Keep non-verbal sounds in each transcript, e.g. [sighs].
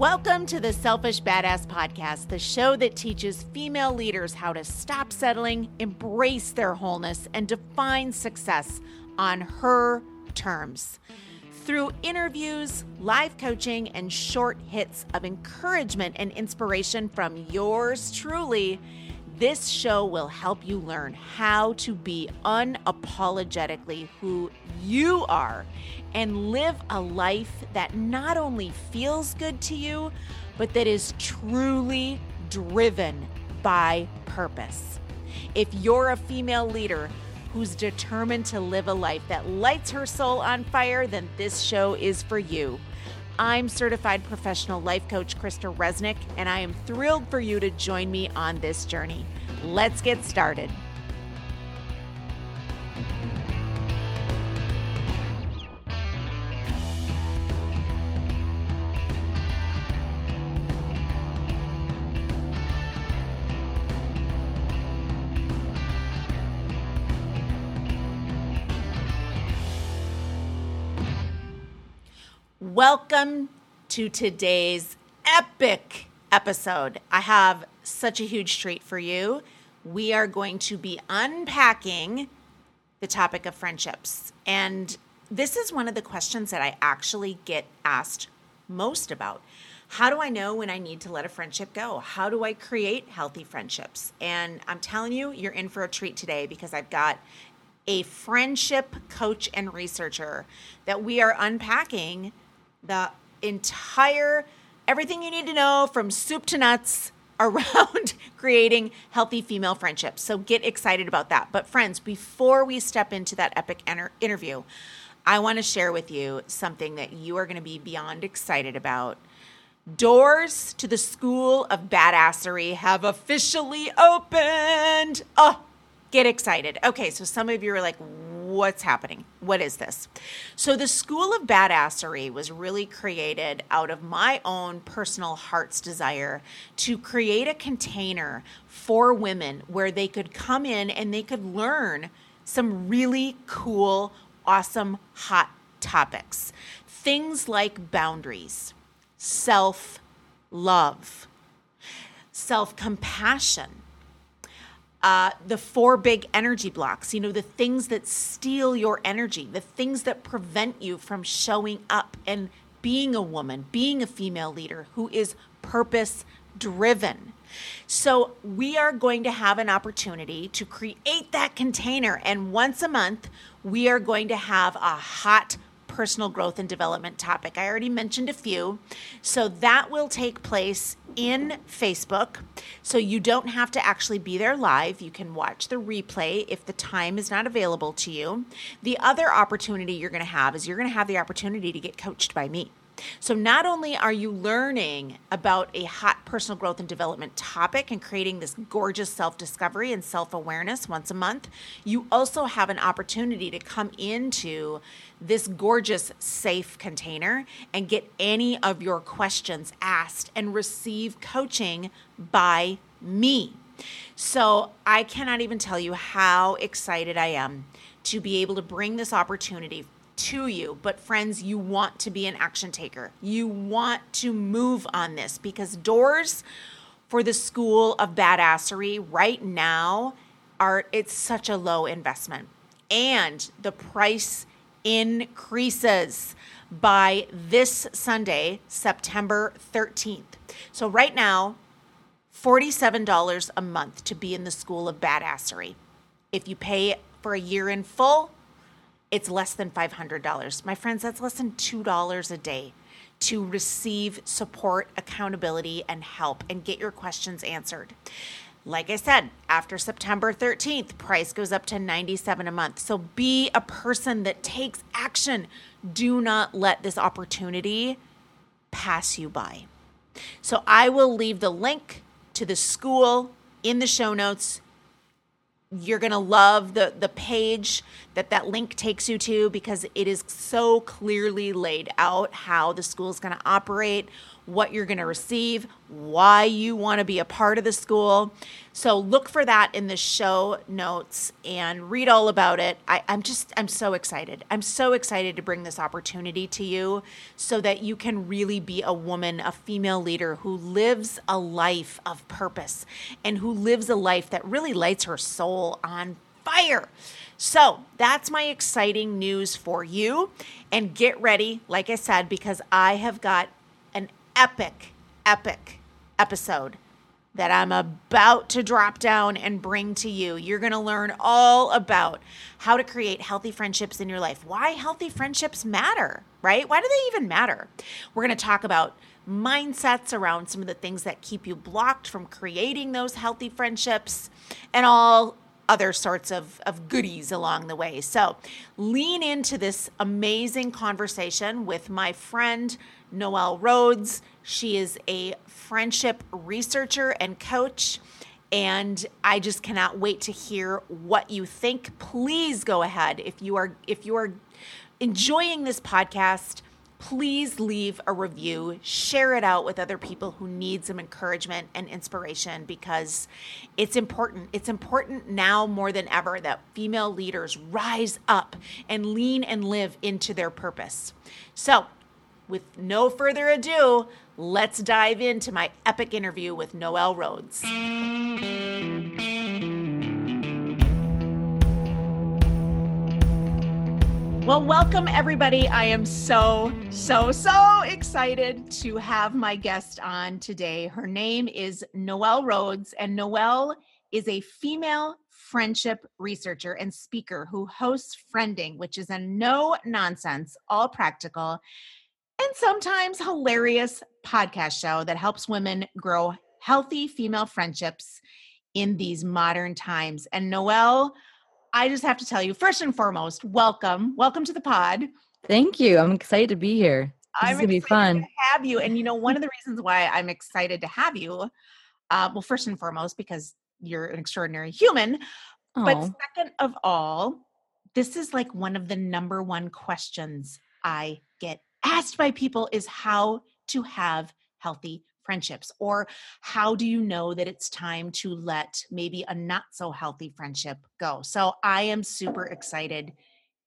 Welcome to the Selfish Badass Podcast, the show that teaches female leaders how to stop settling, embrace their wholeness, and define success on her terms. Through interviews, live coaching, and short hits of encouragement and inspiration from yours truly, this show will help you learn how to be unapologetically who you are and live a life that not only feels good to you, but that is truly driven by purpose. If you're a female leader who's determined to live a life that lights her soul on fire, then this show is for you. I'm certified professional life coach Krista Resnick, and I am thrilled for you to join me on this journey. Let's get started. Welcome to today's epic episode. I have such a huge treat for you. We are going to be unpacking the topic of friendships. And this is one of the questions that I actually get asked most about. How do I know when I need to let a friendship go? How do I create healthy friendships? And I'm telling you, you're in for a treat today because I've got a friendship coach and researcher that we are unpacking the entire everything you need to know from soup to nuts [laughs] around creating healthy female friendships. So get excited about that. But, friends, before we step into that epic enter- interview, I want to share with you something that you are going to be beyond excited about. Doors to the School of Badassery have officially opened. Oh, get excited. Okay, so some of you are like, what's happening? What is this? So, the School of Badassery was really created out of my own personal heart's desire to create a container for women where they could come in and they could learn some really cool, awesome, hot topics. Things like boundaries, self love, self compassion uh, the four big energy blocks, you know, the things that steal your energy, the things that prevent you from showing up and being a woman, being a female leader who is purpose driven. So, we are going to have an opportunity to create that container. And once a month, we are going to have a hot personal growth and development topic. I already mentioned a few. So that will take place in Facebook. So you don't have to actually be there live. You can watch the replay if the time is not available to you. The other opportunity you're going to have is you're going to have the opportunity to get coached by me. So, not only are you learning about a hot personal growth and development topic and creating this gorgeous self discovery and self awareness once a month, you also have an opportunity to come into this gorgeous safe container and get any of your questions asked and receive coaching by me. So, I cannot even tell you how excited I am to be able to bring this opportunity to you. But, friends, you want to be an action taker. You want to move on this because doors for the school of badassery right now are it's such a low investment. And the price increases by this Sunday, September 13th. So, right now, $47 a month to be in the school of badassery. If you pay for a year in full, it's less than $500. My friends, that's less than $2 a day to receive support, accountability, and help and get your questions answered. Like I said, after September 13th, price goes up to 97 a month. So be a person that takes action. Do not let this opportunity pass you by. So I will leave the link to the school in the show notes you're going to love the the page that that link takes you to because it is so clearly laid out how the school is going to operate, what you're going to receive, why you want to be a part of the school. So look for that in the show notes and read all about it. I, am just, I'm so excited. I'm so excited to bring this opportunity to you so that you can really be a woman, a female leader who lives a life of purpose and who lives a life that really lights her soul on fire. So that's my exciting news for you. And get ready, like I said, because I have got epic, epic episode that I'm about to drop down and bring to you. You're going to learn all about how to create healthy friendships in your life, why healthy friendships matter, right? Why do they even matter? We're going to talk about mindsets around some of the things that keep you blocked from creating those healthy friendships and all other sorts of, of goodies along the way. So lean into this amazing conversation with my friend, Noelle Rhodes. She is a friendship researcher and coach. And I just cannot wait to hear what you think. Please go ahead if you are if you are enjoying this podcast please leave a review, share it out with other people who need some encouragement and inspiration because it's important. It's important now more than ever that female leaders rise up and lean and live into their purpose. So, with no further ado, let's dive into my epic interview with Noelle Rhodes. Well, welcome everybody. I am so, so, so excited to have my guest on today. Her name is Noelle Rhodes, and Noelle is a female friendship researcher and speaker who hosts Friending, which is a no nonsense, all practical, and sometimes hilarious podcast show that helps women grow healthy female friendships in these modern times. And Noelle, I just have to tell you, first and foremost, welcome. Welcome to the pod. Thank you. I'm excited to be here. This I'm gonna be fun. To have you. And you know, one of the [laughs] reasons why I'm excited to have you, uh, well, first and foremost, because you're an extraordinary human. Aww. But second of all, this is like one of the number one questions I asked by people is how to have healthy friendships or how do you know that it's time to let maybe a not so healthy friendship go? So i am super excited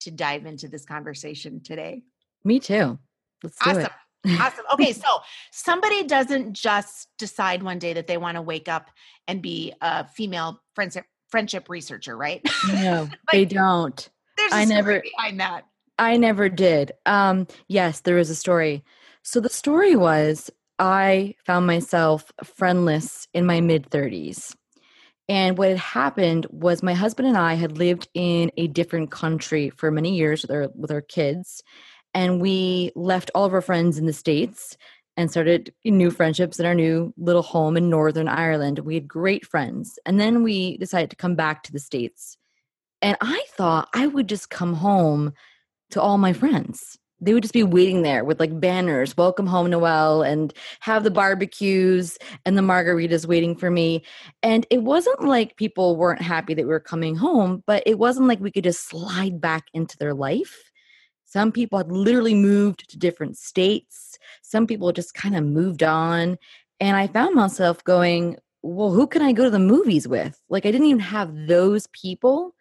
to dive into this conversation today. Me too. Let's do awesome it. Awesome. Okay [laughs] so somebody doesn't just decide one day that they want to wake up and be a female friendship friendship researcher right? No [laughs] like, they don't. I never behind that I never did. Um, yes, there is a story. So the story was I found myself friendless in my mid 30s. And what had happened was my husband and I had lived in a different country for many years with our, with our kids. And we left all of our friends in the States and started new friendships in our new little home in Northern Ireland. We had great friends. And then we decided to come back to the States. And I thought I would just come home to all my friends. They would just be waiting there with like banners, welcome home, Noelle, and have the barbecues and the margaritas waiting for me. And it wasn't like people weren't happy that we were coming home, but it wasn't like we could just slide back into their life. Some people had literally moved to different states. Some people just kind of moved on. And I found myself going, well, who can I go to the movies with? Like, I didn't even have those people.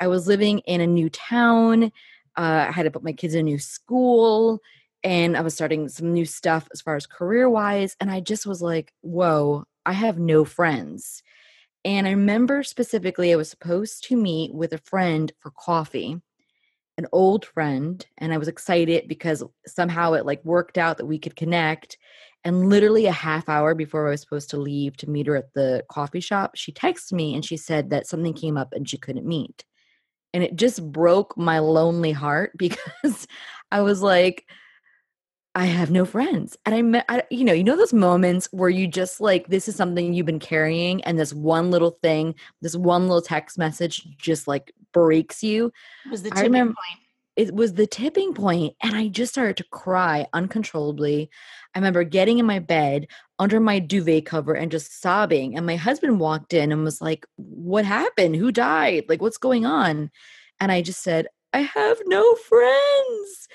I was living in a new town. Uh, I had to put my kids in a new school and I was starting some new stuff as far as career wise. And I just was like, whoa, I have no friends. And I remember specifically, I was supposed to meet with a friend for coffee, an old friend. And I was excited because somehow it like worked out that we could connect. And literally a half hour before I was supposed to leave to meet her at the coffee shop, she texted me and she said that something came up and she couldn't meet and it just broke my lonely heart [laughs] because I was like, I have no friends. And I met, I, you know, you know those moments where you just like, this is something you've been carrying, and this one little thing, this one little text message just like breaks you. It was the tipping remember, point. It was the tipping point, and I just started to cry uncontrollably. I remember getting in my bed under my duvet cover and just sobbing. And my husband walked in and was like, What happened? Who died? Like, what's going on? And I just said, I have no friends.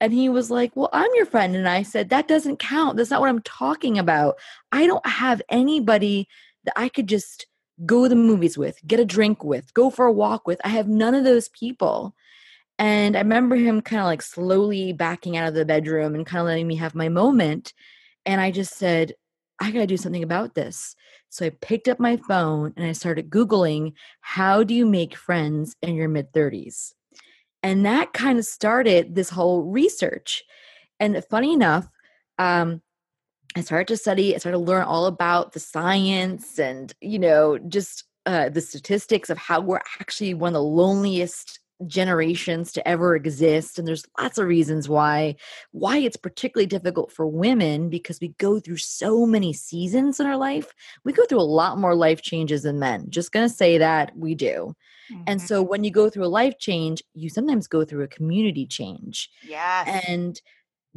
And he was like, Well, I'm your friend. And I said, That doesn't count. That's not what I'm talking about. I don't have anybody that I could just go to the movies with, get a drink with, go for a walk with. I have none of those people. And I remember him kind of like slowly backing out of the bedroom and kind of letting me have my moment. And I just said, I got to do something about this. So I picked up my phone and I started Googling, how do you make friends in your mid 30s? And that kind of started this whole research. And funny enough, um, I started to study, I started to learn all about the science and, you know, just uh, the statistics of how we're actually one of the loneliest generations to ever exist and there's lots of reasons why why it's particularly difficult for women because we go through so many seasons in our life. We go through a lot more life changes than men just going to say that we do. Mm-hmm. and so when you go through a life change you sometimes go through a community change. Yeah and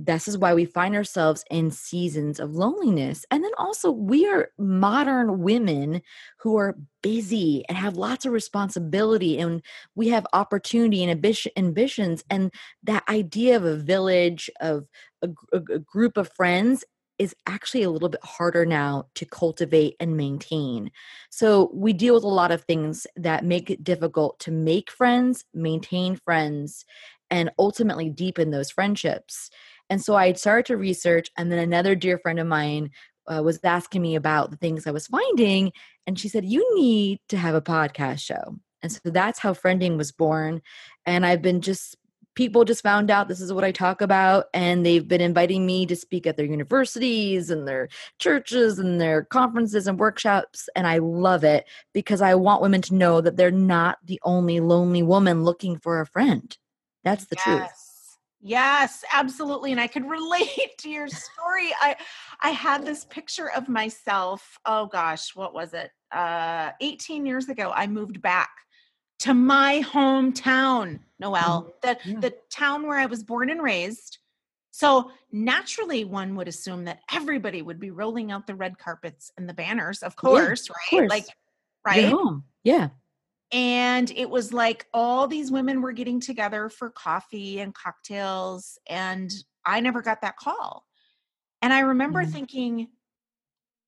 this is why we find ourselves in seasons of loneliness. And then also, we are modern women who are busy and have lots of responsibility, and we have opportunity and ambitions. And that idea of a village, of a, a group of friends, is actually a little bit harder now to cultivate and maintain. So, we deal with a lot of things that make it difficult to make friends, maintain friends, and ultimately deepen those friendships. And so I started to research, and then another dear friend of mine uh, was asking me about the things I was finding. And she said, You need to have a podcast show. And so that's how Friending was born. And I've been just, people just found out this is what I talk about. And they've been inviting me to speak at their universities and their churches and their conferences and workshops. And I love it because I want women to know that they're not the only lonely woman looking for a friend. That's the yes. truth. Yes, absolutely. And I could [laughs] relate to your story. I I had this picture of myself. Oh gosh, what was it? Uh 18 years ago, I moved back to my hometown, Noelle, mm-hmm. the yeah. the town where I was born and raised. So naturally, one would assume that everybody would be rolling out the red carpets and the banners, of course, yeah, right? Of course. Like, right? Yeah and it was like all these women were getting together for coffee and cocktails and i never got that call and i remember mm. thinking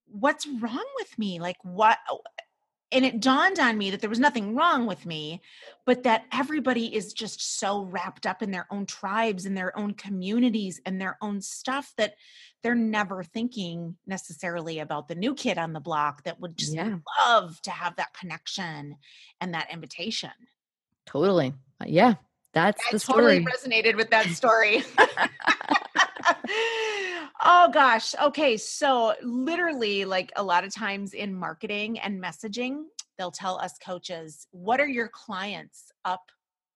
what's wrong with me like what and it dawned on me that there was nothing wrong with me but that everybody is just so wrapped up in their own tribes and their own communities and their own stuff that they're never thinking necessarily about the new kid on the block that would just yeah. love to have that connection and that invitation. Totally. Uh, yeah that's I the totally resonated with that story [laughs] [laughs] Oh gosh. Okay. So, literally, like a lot of times in marketing and messaging, they'll tell us coaches, What are your clients up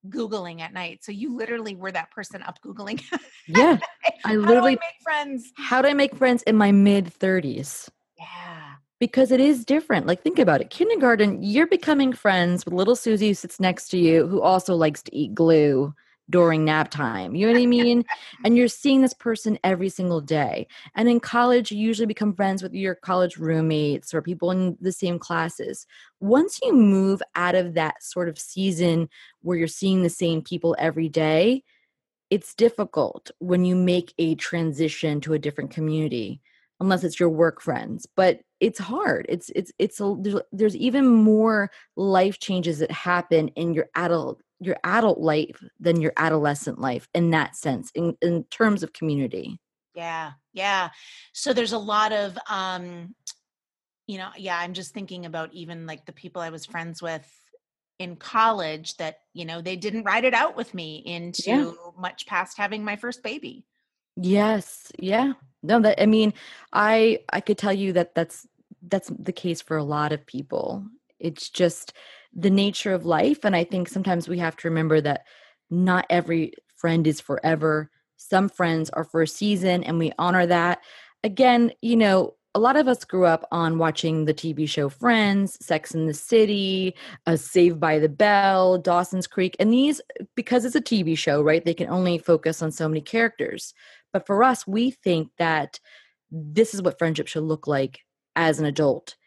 Googling at night? So, you literally were that person up Googling. yeah. [laughs] I literally I make friends. How do I make friends in my mid 30s? Yeah. Because it is different. Like, think about it. Kindergarten, you're becoming friends with little Susie who sits next to you, who also likes to eat glue during nap time. You know what I mean? and you're seeing this person every single day. And in college, you usually become friends with your college roommates or people in the same classes. Once you move out of that sort of season where you're seeing the same people every day, it's difficult when you make a transition to a different community unless it's your work friends but it's hard it's it's it's a, there's, there's even more life changes that happen in your adult your adult life than your adolescent life in that sense in, in terms of community. Yeah yeah. So there's a lot of um you know yeah i'm just thinking about even like the people i was friends with in college that you know they didn't ride it out with me into yeah. much past having my first baby. Yes yeah. No that i mean i i could tell you that that's that's the case for a lot of people. It's just the nature of life. And I think sometimes we have to remember that not every friend is forever. Some friends are for a season, and we honor that. Again, you know, a lot of us grew up on watching the TV show Friends, Sex in the City, uh, Saved by the Bell, Dawson's Creek. And these, because it's a TV show, right, they can only focus on so many characters. But for us, we think that this is what friendship should look like as an adult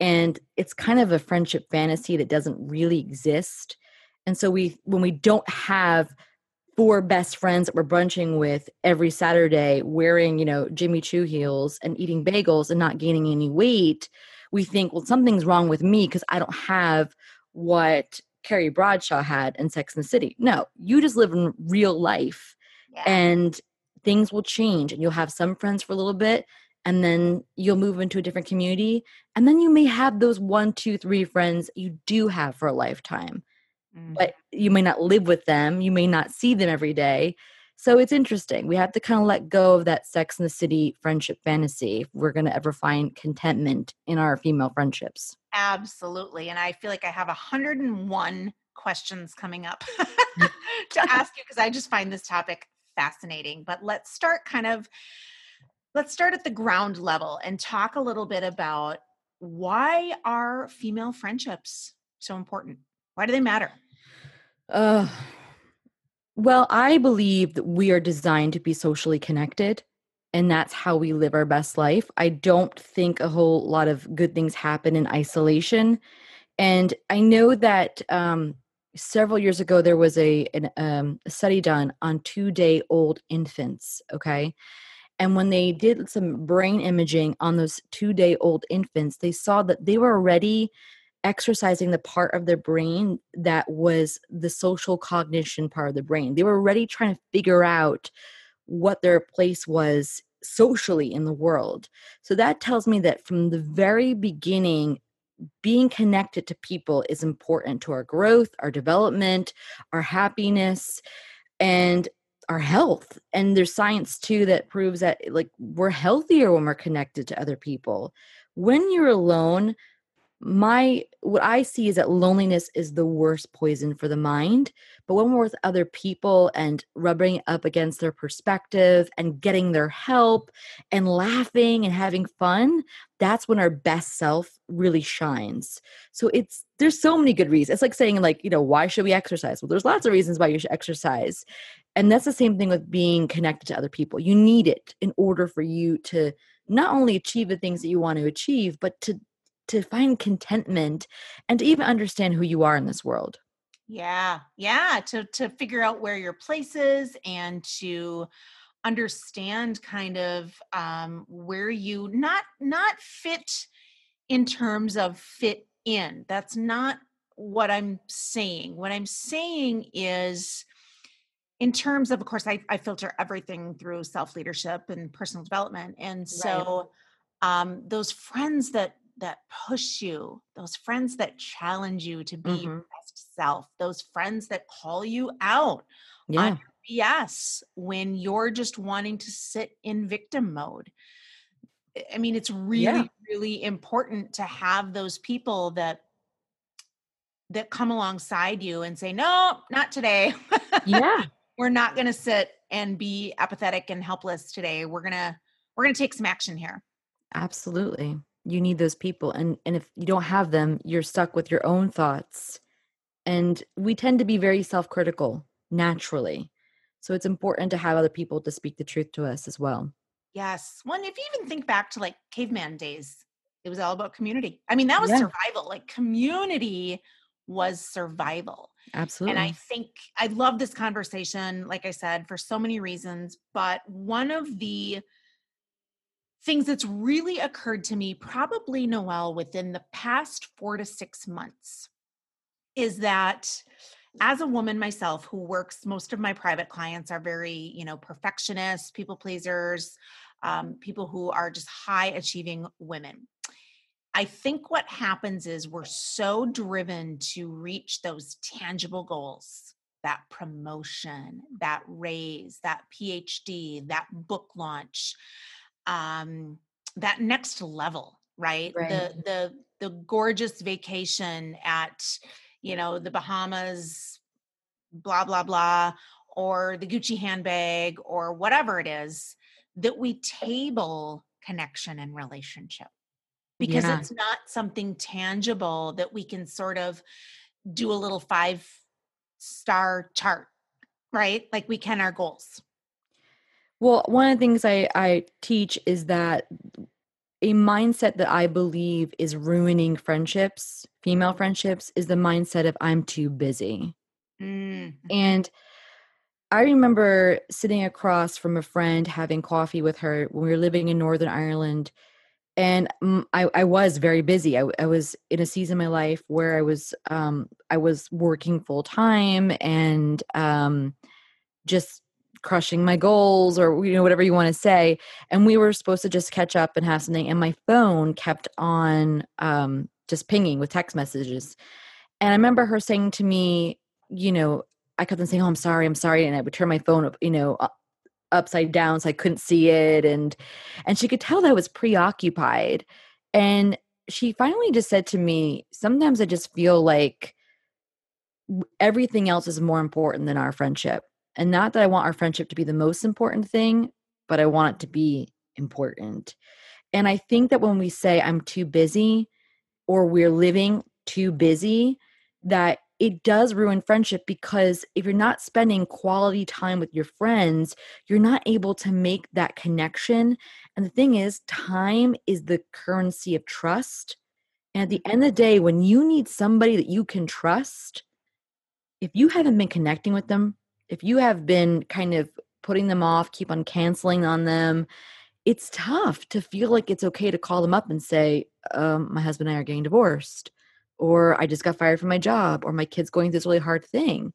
and it's kind of a friendship fantasy that doesn't really exist And so we when we don't have four best friends that we're brunching with every Saturday wearing, you know, Jimmy Choo heels and eating bagels and not gaining any weight, we think, well, something's wrong with me because I don't have what Carrie Bradshaw had in Sex and the City. No, you just live in real life yeah. and things will change and you'll have some friends for a little bit and then you'll move into a different community and then you may have those one two three friends you do have for a lifetime mm. but you may not live with them you may not see them every day. So it's interesting we have to kind of let go of that sex in the city friendship fantasy if we're going to ever find contentment in our female friendships. Absolutely and i feel like i have 101 questions coming up [laughs] to ask you because i just find this topic fascinating but let's start kind of let's start at the ground level and talk a little bit about why are female friendships so important? Why do they matter? Uh, well, I believe that we are designed to be socially connected, and that's how we live our best life. I don't think a whole lot of good things happen in isolation. And I know that um, several years ago there was a, an, um, a study done on two day old infants. Okay, and when they did some brain imaging on those two day old infants, they saw that they were already exercising the part of their brain that was the social cognition part of the brain. They were already trying to figure out what their place was socially in the world. So that tells me that from the very beginning, being connected to people is important to our growth, our development, our happiness. And our health and there's science too that proves that like we're healthier when we're connected to other people. When you're alone my what i see is that loneliness is the worst poison for the mind but when we're with other people and rubbing up against their perspective and getting their help and laughing and having fun that's when our best self really shines. So it's there's so many good reasons. It's like saying like you know why should we exercise? Well there's lots of reasons why you should exercise and that's the same thing with being connected to other people. You need it in order for you to not only achieve the things that you want to achieve but to to find contentment and to even understand who you are in this world. Yeah yeah to to figure out where your place is and to understand kind of um where you not not fit in terms of fit in. That's not what i'm saying. What i'm saying is in terms of of course i, I filter everything through self leadership and personal development and so right. um those friends that that push you those friends that challenge you to be mm-hmm. your best self those friends that call you out yeah. on BS when you're just wanting to sit in victim mode i mean it's really yeah. really important to have those people that that come alongside you and say no not today yeah we're not going to sit and be apathetic and helpless today. We're going to we're going to take some action here. Absolutely. You need those people and and if you don't have them you're stuck with your own thoughts. And we tend to be very self-critical naturally. So it's important to have other people to speak the truth to us as well. Yes. One, if you even think back to like caveman days it was all about community. I mean that was yeah. survival like community was survival Absolutely. And I think I love this conversation, like I said, for so many reasons. But one of the things that's really occurred to me, probably, Noelle, within the past four to six months, is that as a woman myself who works, most of my private clients are very, you know, perfectionists, people pleasers, um, people who are just high achieving women. I think what happens is we're so driven to reach those tangible goals that promotion, that raise, that PhD, that book launch, um, that next level, right? right? The the the gorgeous vacation at you know the Bahamas, blah blah blah, or the Gucci handbag, or whatever it is that we table connection and relationship because yeah. it's not something tangible that we can sort of do a little five star chart, right? Like we can our goals. Well, one of the things I, I teach is that a mindset that I believe is ruining friendships, female friendships, is the mindset of I'm too busy. Mm. And I remember sitting across from a friend having coffee with her when we were living in Northern Ireland. And I, I was very busy. I, I was in a season of my life where I was um, I was working full time and um, just crushing my goals or you know whatever you want to say and we were supposed to just catch up and have something and my phone kept on um just pinging with text messages and i remember her saying to me you know i kept on saying oh i'm sorry i'm sorry and i would turn my phone up you know upside down so i couldn't see it and and she could tell that i was preoccupied and she finally just said to me sometimes i just feel like everything else is more important than our friendship and not that I want our friendship to be the most important thing, but I want it to be important. And I think that when we say I'm too busy or we're living too busy, that it does ruin friendship because if you're not spending quality time with your friends, you're not able to make that connection. And the thing is, time is the currency of trust. And at the end of the day, when you need somebody that you can trust, if you haven't been connecting with them if you have been kind of putting them off, keep on canceling on them, it's tough to feel like it's okay to call them up and say, um, my husband and I are getting divorced, or I just got fired from my job, or my kid's going through this really hard thing.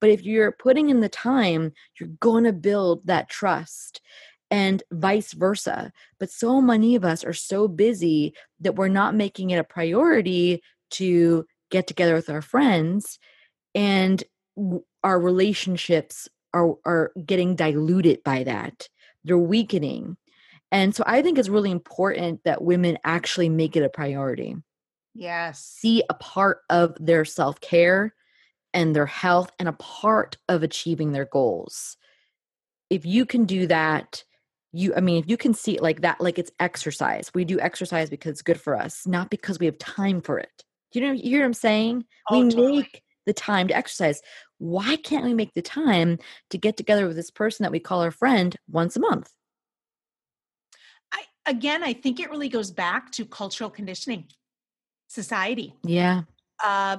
But if you're putting in the time, you're going to build that trust and vice versa. But so many of us are so busy that we're not making it a priority to get together with our friends. And our relationships are are getting diluted by that they're weakening and so i think it's really important that women actually make it a priority yes see a part of their self-care and their health and a part of achieving their goals if you can do that you i mean if you can see it like that like it's exercise we do exercise because it's good for us not because we have time for it do you know you hear what i'm saying oh, we totally. make the time to exercise. Why can't we make the time to get together with this person that we call our friend once a month? I again, I think it really goes back to cultural conditioning, society. Yeah. Uh,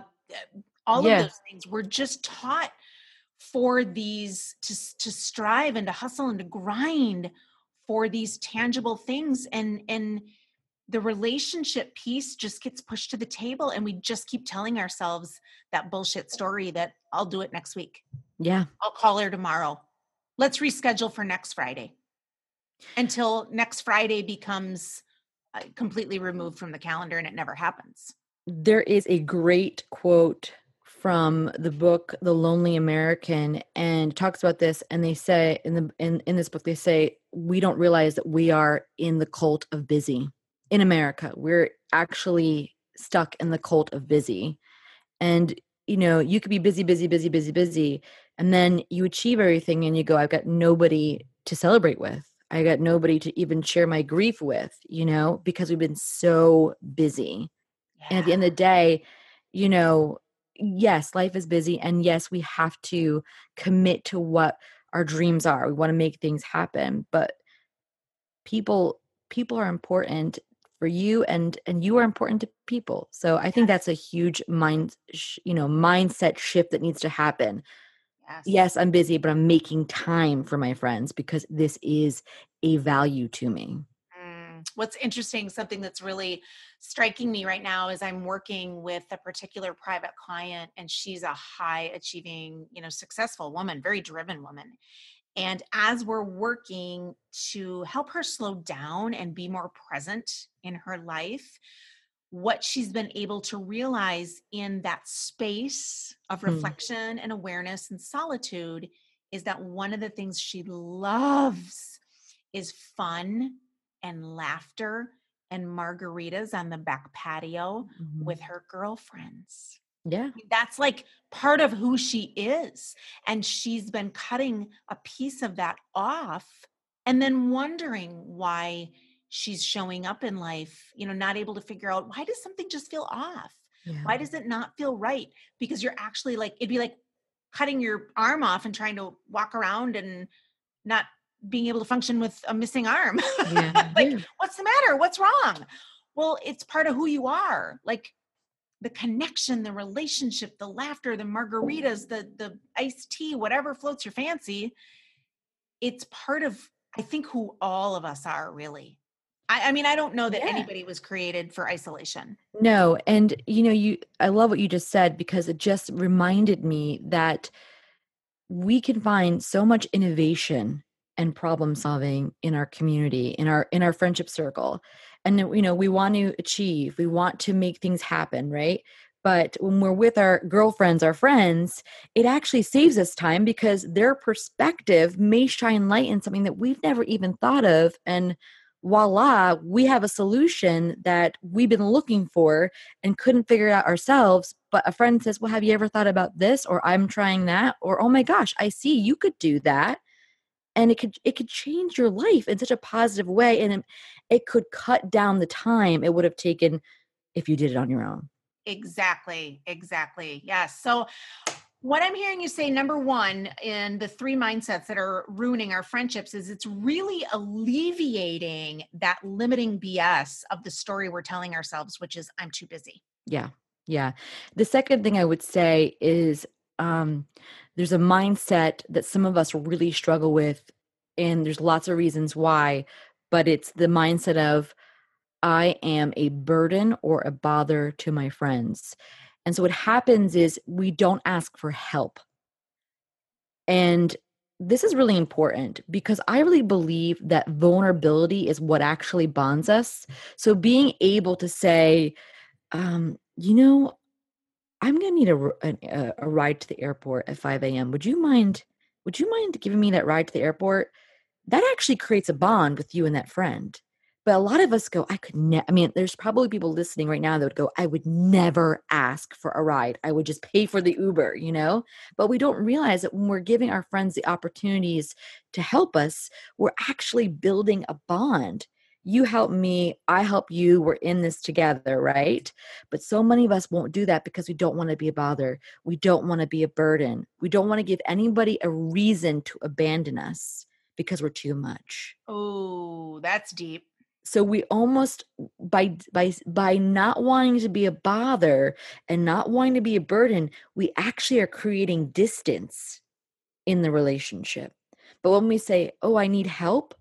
all yeah. of those things. We're just taught for these to to strive and to hustle and to grind for these tangible things and and the relationship piece just gets pushed to the table and we just keep telling ourselves that bullshit story that I'll do it next week. Yeah. I'll call her tomorrow. Let's reschedule for next Friday until next Friday becomes Uh, completely removed from the calendar and it never happens. There is a great quote from the book The Lonely American and talks about this and they say in the in, in this book they say we don't realize that we are in the cult of busy in America. We're actually stuck in the cult of busy. And, you know, you could be busy, busy, busy, busy, busy. And then you achieve everything and you go, I've got nobody to celebrate with. I got nobody to even share my grief with, you know, because we've been so busy. Yeah. And at the end of the day, you know, yes, life is busy. And yes, we have to commit to what our dreams are. We want to make things happen. But people people are important for you and and you are important to people so i think that's a huge mind sh- you know mindset shift that needs to happen yes. yes i'm busy but i'm making time for my friends because this is a value to me mm. what's interesting something that's really striking me right now is i'm working with a particular private client and she's a high achieving you know successful woman very driven woman and as we're working to help her slow down and be more present in her life, what she's been able to realize in that space of hmm. reflection mm. and awareness and solitude is that one of the things she loves is fun and laughter and margaritas on the back patio mm-hmm. with her girlfriends. Yeah. That's like part of who she is. And she's been cutting a piece of that off and then wondering why she's showing up in life, you know, not able to figure out why does something just feel off? Yeah. Why does it not feel right? Because you're actually like, it'd be like cutting your arm off and trying to walk around and not being able to function with a missing arm. Yeah. [laughs] like, what's the matter? What's wrong? Well, it's part of who you are. Like, the connection, the relationship, the laughter, the margaritas, the the iced tea, whatever floats your fancy. It's part of I think who all of us are really. I, I mean, I don't know that yeah. anybody was created for isolation. No, and you know, you I love what you just said because it just reminded me that we can find so much innovation and problem solving in our community in our in our friendship circle and you know we want to achieve we want to make things happen right but when we're with our girlfriends our friends it actually saves us time because their perspective may shine light in something that we've never even thought of and voila we have a solution that we've been looking for and couldn't figure it out ourselves but a friend says well have you ever thought about this or i'm trying that? Or oh my gosh i see you could do that. And it could it could change your life in such a positive way and it, it could cut down the time it would have taken if you did it on your own. Exactly exactly yes. So what i'm hearing you say number one in the three mindsets that are ruining our friendships is it's really alleviating that limiting bs of the story we're telling ourselves which is i'm too busy. Yeah. Yeah. The second thing i would say is um there's a mindset that some of us really struggle with and there's lots of reasons why but it's the mindset of i am a burden or a bother to my friends and so what happens is we don't ask for help and this is really important because I really believe that vulnerability is what actually bonds us. So being able to say, um, you know, I'm going to need a, a, a ride to the airport at 5 a.m. Would you mind? Would you mind giving me that ride to the airport? That actually creates a bond with you and that friend. But a lot of us go, I could never. I mean, there's probably people listening right now that would go, I would never ask for a ride. I would just pay for the Uber, you know? But we don't realize that when we're giving our friends the opportunities to help us, we're actually building a bond you help me, I help you, we're in this together, right? But so many of us won't do that because we don't want to be a bother. We don't want to be a burden. We don't want to give anybody a reason to abandon us because we're too much. Oh, that's deep. So we almost by by by not wanting to be a bother and not wanting to be a burden, we actually are creating distance in the relationship. But when we say, "Oh, I need help,"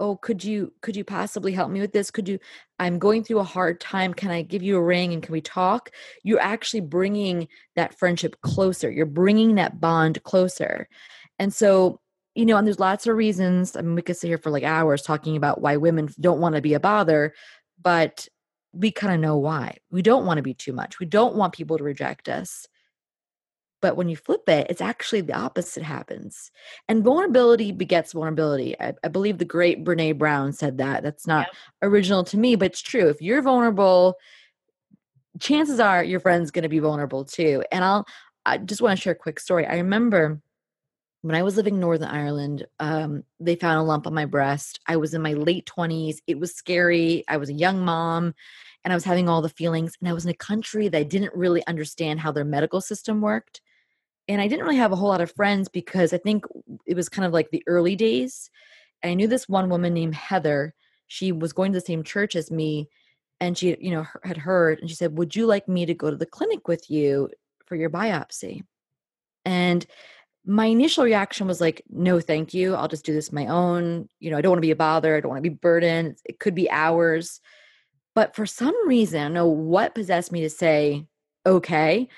oh could you could you possibly help me with this? Could you i'm going through a hard time. Can i give you a ring and can we talk? You're actually bringing that friendship closer. You're bringing that bond closer. And so you know and there's lots of reasons i mean we could sit here for like hours talking about why women don't want to be a bother but we kind of know why we don't want to be too much we don't want people to reject us but when you flip it, it's actually the opposite happens. And vulnerability begets vulnerability. I, I believe the great Brene Brown said that. That's not yep. original to me, but it's true. If you're vulnerable, chances are your friend's going to be vulnerable too. And I'll, I just want to share a quick story. I remember when I was living in Northern Ireland, um, they found a lump on my breast. I was in my late 20s. It was scary. I was a young mom and I was having all the feelings. And I was in a country that I didn't really understand how their medical system worked and I didn't really have a whole lot of friends because I think it was kind of like the early days. And I knew this one woman named Heather. She was going to the same church as me, and she, you know, had heard, and she said, "Would you like me to go to the clinic with you for your biopsy?" And my initial reaction was like, "No, thank you. I'll just do this my own. You know, I don't want to be a bother. I don't want to be burdened. It could be hours." But for some reason, I don't know what possessed me to say, "Okay."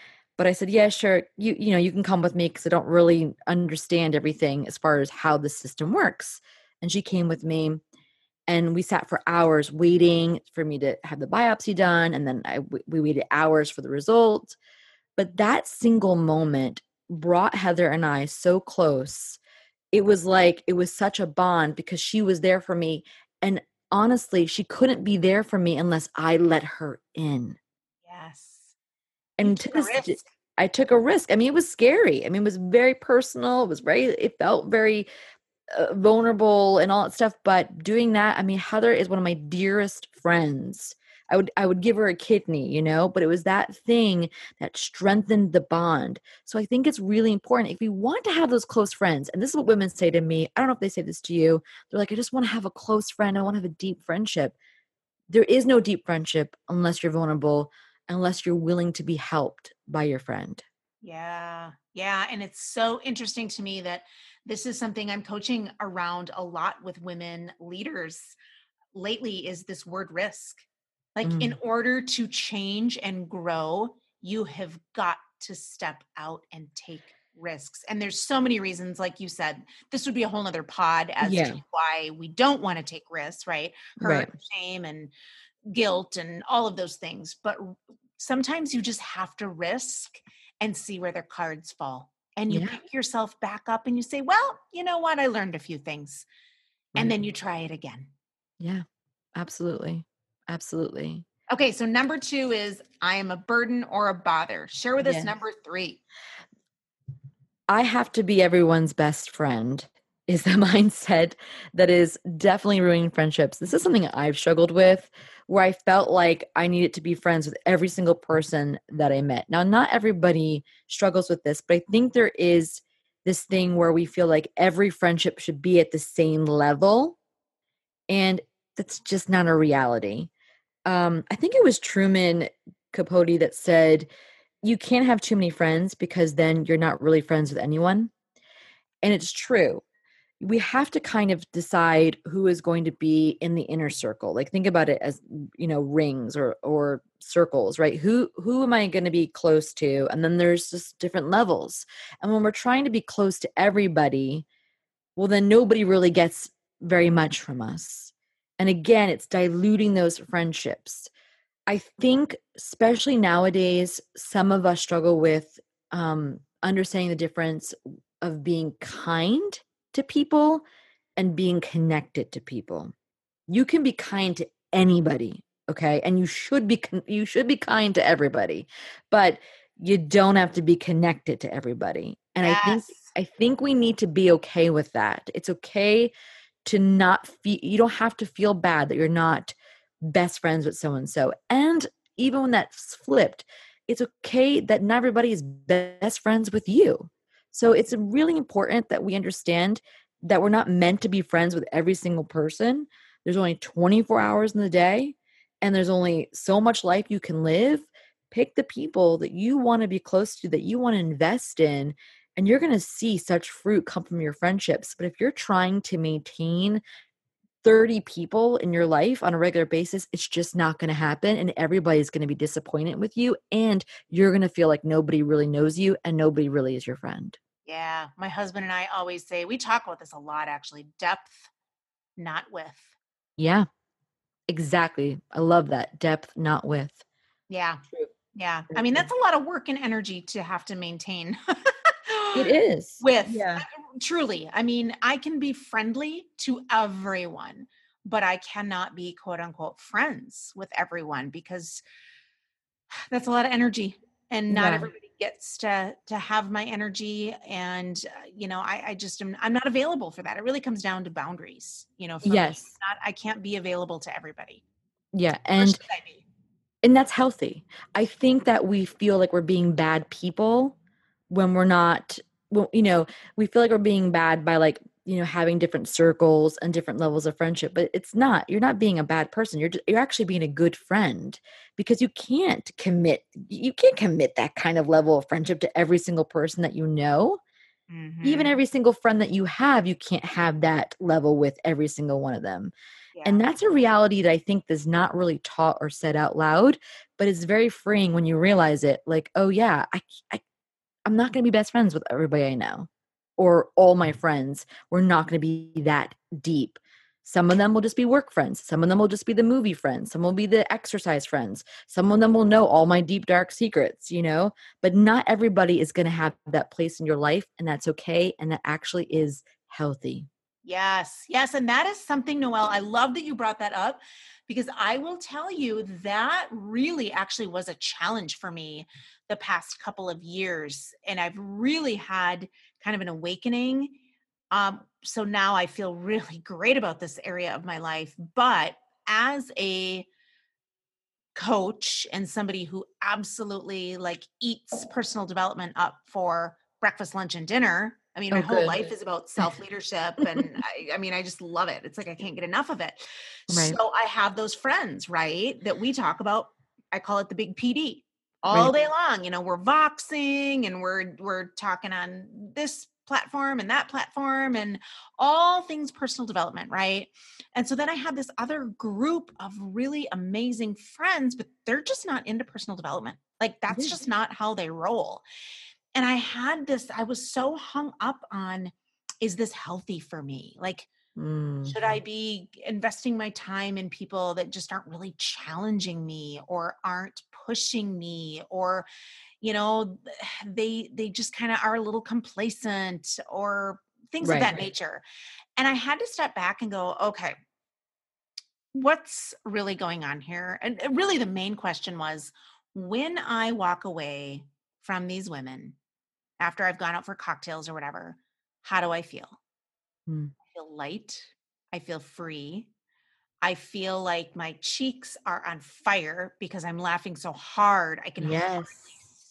but I said, yeah, sure. You you know you can come with me because I don't really understand everything as far as how the system works. And she came with me, and we sat for hours waiting for me to have the biopsy done, and then I we waited hours for the result. But that single moment brought Heather and I so close. It was like it was such a bond because she was there for me, and honestly, she couldn't be there for me unless I let her in. Yes and to this I took a risk. I mean, it was scary. I mean, it was very personal. It was very, it felt very uh, vulnerable and all that stuff. But doing that, I mean, Heather is one of my dearest friends. I would, I would give her a kidney, you know, but it was that thing that strengthened the bond. So I think it's really important if we want to have those close friends. And this is what women say to me. I don't know if they say this to you. They're like, I just want to have a close friend. I want to have a deep friendship. There is no deep friendship unless you're vulnerable unless you're willing to be helped by your friend. Yeah. Yeah. And it's so interesting to me that this is something I'm coaching around a lot with women leaders lately is this word risk. Like, mm. in order to change and grow, you have got to step out and take risks. And there's so many reasons, like you said, this would be a whole nother pod as yeah. to why we don't want to take risks, right? Hurt, right. shame, and guilt, and all of those things. But sometimes you just have to risk and see where their cards fall. And you yeah. pick yourself back up and you say, well, you know what? I learned a few things. Right. And then you try it again. Yeah, absolutely. Absolutely. Okay, so number two is I am a burden or a bother. Share with us yes. number three. I have to be everyone's best friend is the [laughs] mindset that is definitely ruining friendships. This is something I've struggled with where I felt like I needed to be friends with every single person that I met. Now, not everybody struggles with this, but I think there is this thing where we feel like every friendship should be at the same level. And that's just not a reality. Um, I think it was Truman Capote that said, You can't have too many friends because then you're not really friends with anyone. And it's true. We have to kind of decide who is going to be in the inner circle. Like think about it as you know rings or or circles right? Who who am i going to be close to? And then there's just different levels. And when we're trying to be close to everybody well then nobody really gets very much from us and again it's diluting those friendships i think especially nowadays some of us struggle with um understanding the difference of being kind to people and being connected to people. You can be kind to anybody, okay? And you should be you should be kind to everybody. But you don't have to be connected to everybody. And yes. I think I think we need to be okay with that. It's okay to not feel you don't have to feel bad that you're not best friends with so and so. And even when that's flipped, it's okay that not everybody is best friends with you. So it's really important that we understand that we're not meant to be friends with every single person. There's only 24 hours in the day, and there's only so much life you can live. Pick the people that you want to be close to, that you want to invest in, and you're going to see such fruit come from your friendships. But if you're trying to maintain 30 people in your life on a regular basis, it's just not going to happen. And everybody's going to be disappointed with you. And you're going to feel like nobody really knows you and nobody really is your friend. Yeah. My husband and I always say, we talk about this a lot actually depth, not width. Yeah. Exactly. I love that. Depth, not width. Yeah. True. Yeah. I mean, that's a lot of work and energy to have to maintain. [laughs] it is. With yeah. truly. I mean, I can be friendly to everyone, but I cannot be quote unquote friends with everyone because [sighs] that's a lot of energy and not yeah. everybody gets to to have my energy and uh, you know I, I just am i'm not available for that it really comes down to boundaries you know yes not, i can't be available to everybody yeah and and that's healthy i think that we feel like we're being bad people when we're not well, you know we feel like we're being bad by like you know having different circles and different levels of friendship but it's not you're not being a bad person you're just, you're actually being a good friend because you can't commit you can't commit that kind of level of friendship to every single person that you know mm-hmm. even every single friend that you have you can't have that level with every single one of them yeah. and that's a reality that i think is not really taught or said out loud but it's very freeing when you realize it like oh yeah i, I i'm not going to be best friends with everybody i know or all my friends. We're not going to be that deep. Some of them will just be work friends. Some of them will just be the movie friends. Some will be the exercise friends. Some of them will know all my deep, dark secrets, you know? But not everybody is going to have that place in your life, and that's okay. And that actually is healthy. Yes, yes. And that is something, Noelle, I love that you brought that up because I will tell you that really actually was a challenge for me the past couple of years. And I've really had kind of an awakening. Um, so now I feel [laughs] really great about this area of my life. But as a coach and somebody who absolutely like eats personal development up for breakfast, lunch, and dinner. I mean, my oh, whole life is about [laughs] self leadership. and I, I, mean, I just love it. It's like I can't get enough of it. Right. So I have those friends, right, that we talk about I call it the big PD all right. day long. You know, we're voxing and we're we're talking on this platform and that platform and all things personal development, right? And so then I had this other group of really amazing friends, but they're just not into personal development. Like that's just not how they roll. And I had this, I was so hung up on is this healthy for me? Like, mm. should I be investing my time in people that just aren't really challenging me or aren't pushing me or you know [sighs] they they just kind of are a little complacent or things right, of that nature. And i had to step back and go okay what's really going on here? And really the main question was when i walk away from these women after i've gone out for cocktails or whatever how do i feel? Hmm. i feel light i feel free I feel like my cheeks are on fire because I'm laughing so hard. I can yes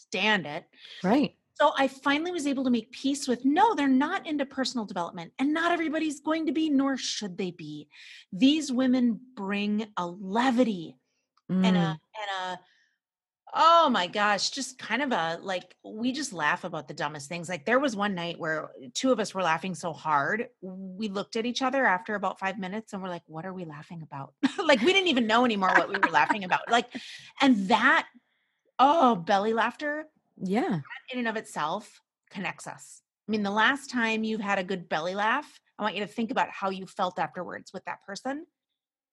stand it. Right. So I finally was able to make peace with no, they're not into personal development, and not everybody's going to be, nor should they be. These women bring a levity mm. and a and a oh my gosh, just kind of a like we just laugh about the dumbest things. Like there was one night where uh, two of us were laughing so hard, we looked at each other after about five minutes and we're like, what are we laughing about? [laughs] like we didn't even know anymore what we were laughing about. Like, and that oh, belly laughter. Yeah. in and of itself connects us. I mean, the last time you've had a good belly laugh, I want you to think about how you felt afterwards with that person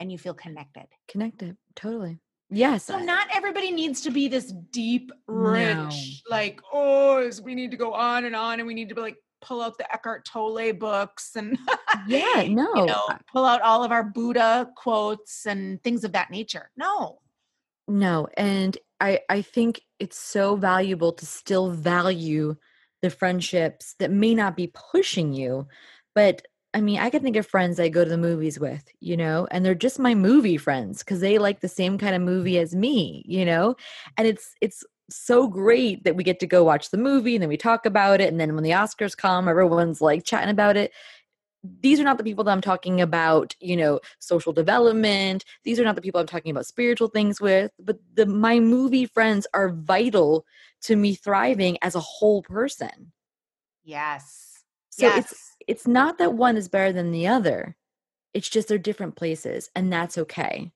and you feel connected. Connected, totally. Yes. So not everybody needs to be this deep, rich, no. like, oh, we need to go on and on and we need to be like pull out the Eckhart Tolle books and [laughs] yeah, no. You know, pull out all of our Buddha quotes and things of that nature. No. No, and I I think it's so valuable to still value the friendships that may not be pushing you, but I mean, I can think of friends I go to the movies with, you know, and they're just my movie friends because they like the same kind of movie as me, you know, and it's it's so great that we get to go watch the movie and then we talk about it and then when the Oscars come, everyone's like chatting about it these are not the people that I'm talking about, you know, social development. These are not the people I'm talking about spiritual things with, but the my movie friends are vital to me thriving as a whole person. Yes. So yes. it's it's not that one is better than the other. It's just they're different places and that's okay.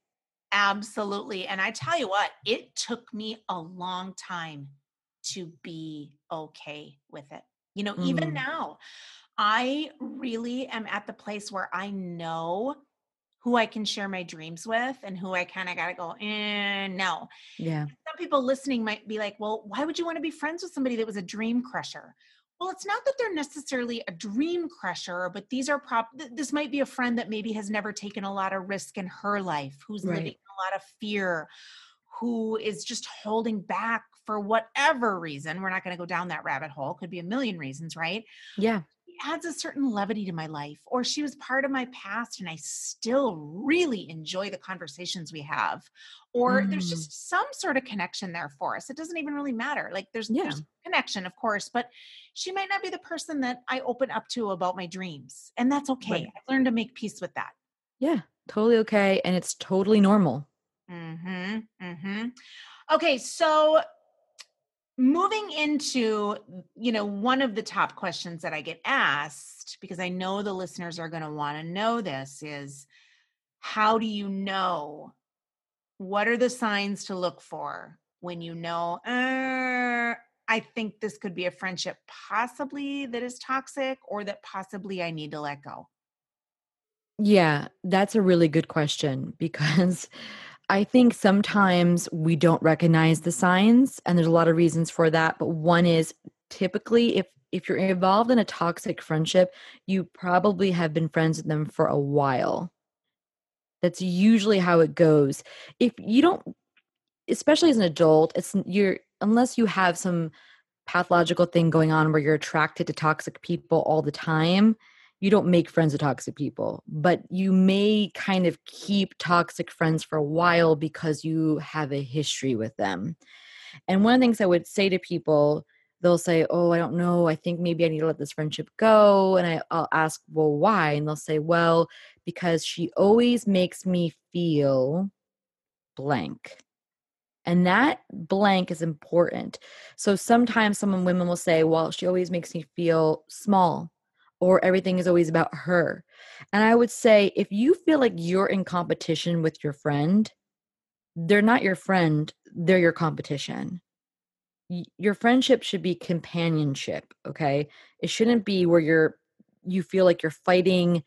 Absolutely. And I tell you what, it took me a long time to be okay with it. You know, mm. even now, I really am at the place where I know who I can share my dreams with and who I kind of got to go, eh, no. Yeah. Some people listening might be like, well, why would you want to be friends with somebody that was a dream crusher? Well, it's not that they're necessarily a dream crusher, but these are prop. This might be a friend that maybe has never taken a lot of risk in her life, who's right. living a lot of fear, who is just holding back for whatever reason. We're not going to go down that rabbit hole. Could be a million reasons, right? Yeah adds a certain levity to my life or she was part of my past and i still really enjoy the conversations we have or mm. there's just some sort of connection there for us it doesn't even really matter like there's, yeah. there's connection of course but she might not be the person that i open up to about my dreams and that's okay right. i've learned to make peace with that yeah totally okay and it's totally normal mm-hmm mm-hmm okay so moving into you know one of the top questions that i get asked because i know the listeners are going to want to know this is how do you know what are the signs to look for when you know uh, i think this could be a friendship possibly that is toxic or that possibly i need to let go yeah that's a really good question because I think sometimes we don't recognize the signs, and there's a lot of reasons for that. But one is typically if if you're involved in a toxic friendship, you probably have been friends with them for a while. That's usually how it goes. If you don't, especially as an adult, it's you're unless you have some pathological thing going on where you're attracted to toxic people all the time you don't make friends with toxic people, but you may kind of keep toxic friends for a while because you have a history with them. And one of the things I would say to people, they'll say, Oh, I don't know. I think maybe I need to let this friendship go. And I, will ask, Well, why? And they'll say, Well, because she always makes me feel blank. And that blank is important. So sometimes some women will say, well, she always makes me feel small or everything is always about her. And I would say if you feel like you're in competition with your friend, they're not your friend, they're your competition. Your friendship should be companionship, okay? It shouldn't be where you're you feel like you're fighting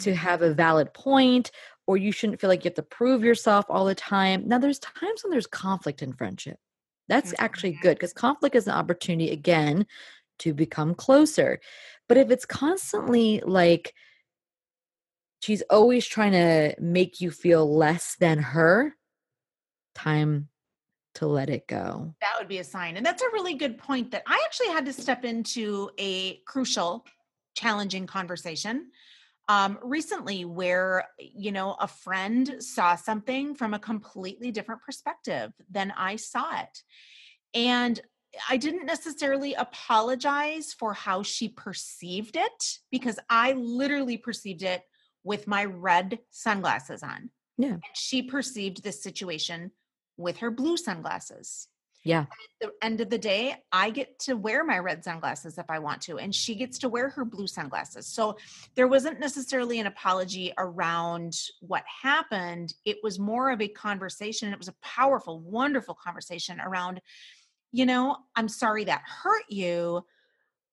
to mm. have a valid point or you shouldn't feel like you have to prove yourself all the time. Now there's times when there's conflict in friendship. That's actually good because conflict is an opportunity again to become closer. But if it's constantly like she's always trying to make you feel less than her, time to let it go. That would be a sign. And that's a really good point that I actually had to step into a crucial, challenging conversation um, recently where you know a friend saw something from a completely different perspective than i saw it and i didn't necessarily apologize for how she perceived it because i literally perceived it with my red sunglasses on yeah and she perceived this situation with her blue sunglasses yeah. At the end of the day, I get to wear my red sunglasses if I want to, and she gets to wear her blue sunglasses. So there wasn't necessarily an apology around what happened. It was more of a conversation. It was a powerful, wonderful conversation around, you know, I'm sorry that hurt you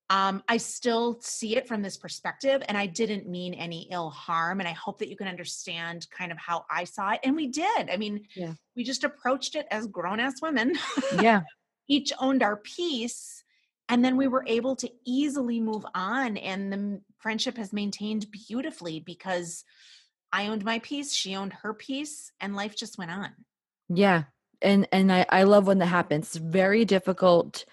um, I still see it from this perspective, and I didn't mean any ill harm. And I hope that you can understand kind of how I saw it. And we did. I mean, yeah. we just approached it as grown ass women. Yeah. [laughs] Each owned our piece. And then we were able to easily move on. And the friendship has maintained beautifully because I owned my piece, she owned her piece, and life just went on. Yeah. And and I, I love when that happens. It's very difficult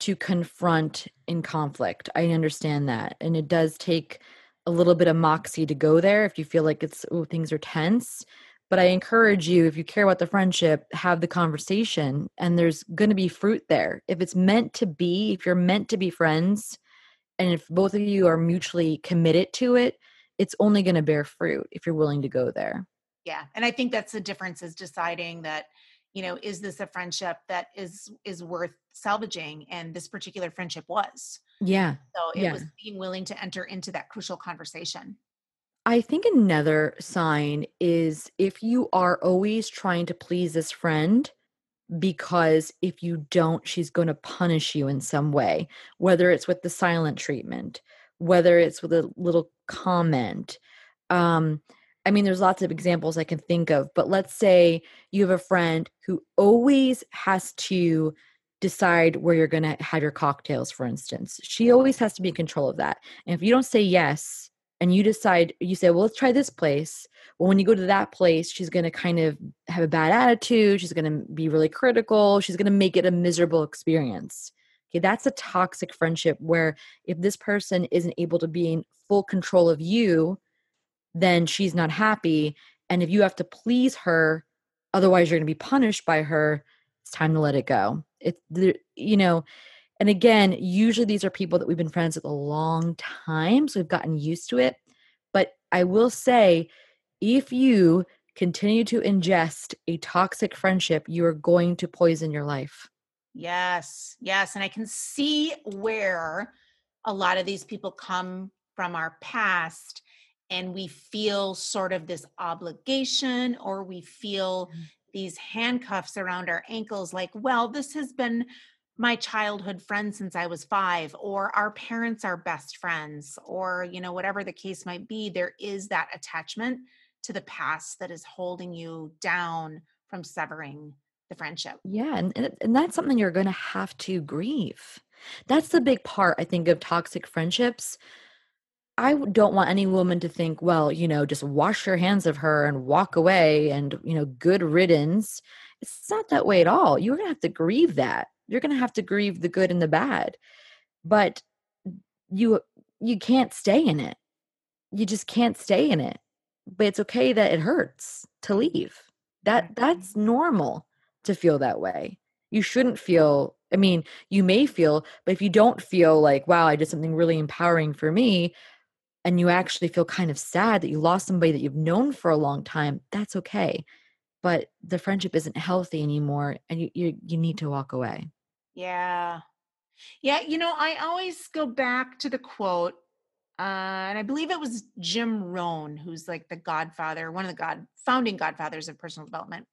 to confront in conflict. I understand that. And it does take a little bit of moxie to go there if you feel like it's oh things are tense. But I encourage you if you care about the friendship, have the conversation and there's going to be fruit there. If it's meant to be, if you're meant to be friends and if both of you are mutually committed to it, it's only going to bear fruit if you're willing to go there. Yeah. And I think that's the difference is deciding that you know is this a friendship that is is worth salvaging? And this particular friendship was. Yeah so it yeah. was being willing to enter into that crucial conversation. I think another sign is if you are always trying to please this friend because if you don't she's going to punish you in some way whether it's with the silent treatment whether it's with a little comment um I mean, there's lots of examples I can think of, but let's say you have a friend who always has to decide where you're going to have your cocktails, for instance. She always has to be in control of that. And if you don't say yes, and you decide, you say, well, let's try this place. Well, when you go to that place, she's going to kind of have a bad attitude. She's going to be really critical. She's going to make it a miserable experience. Okay, that's a toxic friendship where if this person isn't able to be in full control of you, then she's not happy. And if you have to please her, otherwise you're going to be punished by her, it's time to let it go. It's, you know, and again, usually these are people that we've been friends with a long time. So we've gotten used to it. But I will say, if you continue to ingest a toxic friendship, you are going to poison your life. Yes, yes. And I can see where a lot of these people come from our past and we feel sort of this obligation or we feel mm-hmm. these handcuffs around our ankles like well this has been my childhood friend since i was 5 or our parents are best friends or you know whatever the case might be there is that attachment to the past that is holding you down from severing the friendship yeah and, and that's something you're going to have to grieve that's the big part i think of toxic friendships I don't want any woman to think, well, you know, just wash your hands of her and walk away and, you know, good riddance. It's not that way at all. You're going to have to grieve that. You're going to have to grieve the good and the bad. But you you can't stay in it. You just can't stay in it. But it's okay that it hurts to leave. That mm-hmm. that's normal to feel that way. You shouldn't feel I mean, you may feel, but if you don't feel like, wow, I did something really empowering for me, and you actually feel kind of sad that you lost somebody that you've known for a long time, that's okay. but the friendship isn't healthy anymore and you you, you need to walk away Yeah. Yeah, you know, I always go back to the quote, uh, and I believe it was Jim Rohn, who's like the godfather, one of the god founding godfathers of personal development.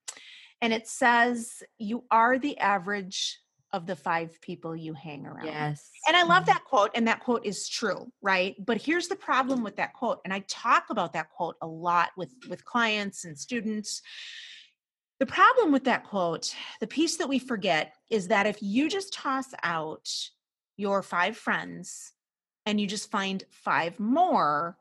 And it says, You are the average of the five people you hang around. yes And I love Mhm. that quote, and that quote is true, right? But here's the problem with that quote, and I talk about that quote a lot with with clients and students. The problem with that quote, the piece that we forget, is that if you just toss out your five friends and you just find five more,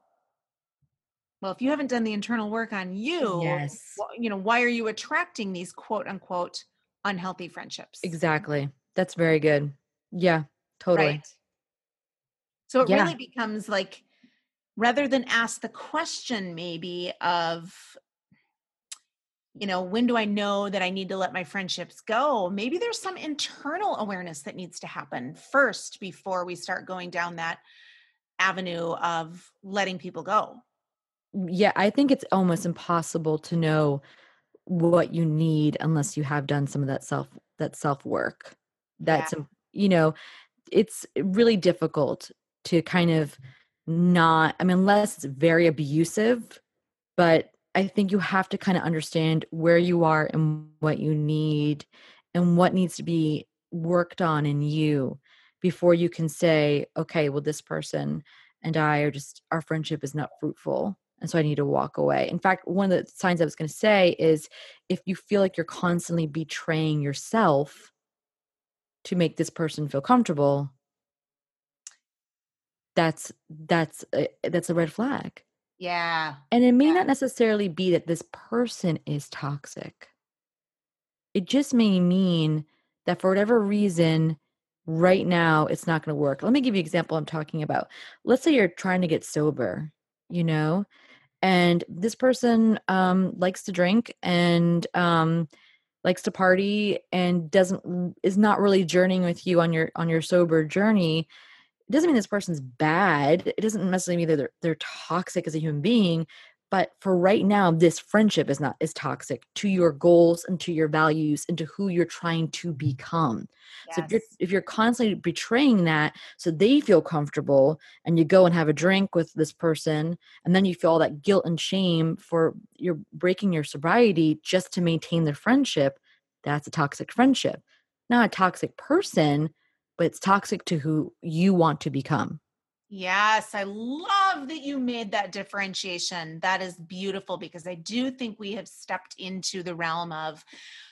well, if you haven't done the internal work on you, yes you know, why are you attracting these quote unquote unhealthy friendships? exactly that's very good yeah totally Right. So it Yeah. really becomes like rather than ask the question maybe of you know, when do I know that I need to let my friendships go? Maybe there's some internal awareness that needs to happen first before we start going down that avenue of letting people go. Mm, yeah i think it's almost impossible to know what you need unless you have done some of that self that self work that's im- you know it's really difficult to kind of not i mean unless it's very abusive but i think you have to kind of understand where you are and what you need and what needs to be worked on in you before you can say okay well this person and i are just our friendship is not fruitful and so i need to walk away. In fact one of the signs i was going to say is if you feel like you're constantly betraying yourself to make this person feel comfortable that's that's a, that's a red flag Yeah. and it may Yeah. not necessarily be that this person is toxic it just may mean that for whatever reason right now it's not going to work let me give you an example i'm talking about let's say you're trying to get sober you know and this person um likes to drink and um likes to party and doesn't is not really journeying with you on your on your sober journey it doesn't mean this person's bad. It doesn't necessarily mean that they're, they're toxic as a human being but for right now this friendship is not is toxic to your goals and to your values and to who you're trying to mm-hmm. become. So if you're if you're constantly betraying that so they feel comfortable and you go and have a drink with this person and then you feel all that guilt and shame for you're breaking your sobriety just to maintain the friendship that's a toxic friendship. Not a toxic person but it's toxic to who you want to become Yes, I love that you made that differentiation. That is beautiful because I do think we have stepped into the realm of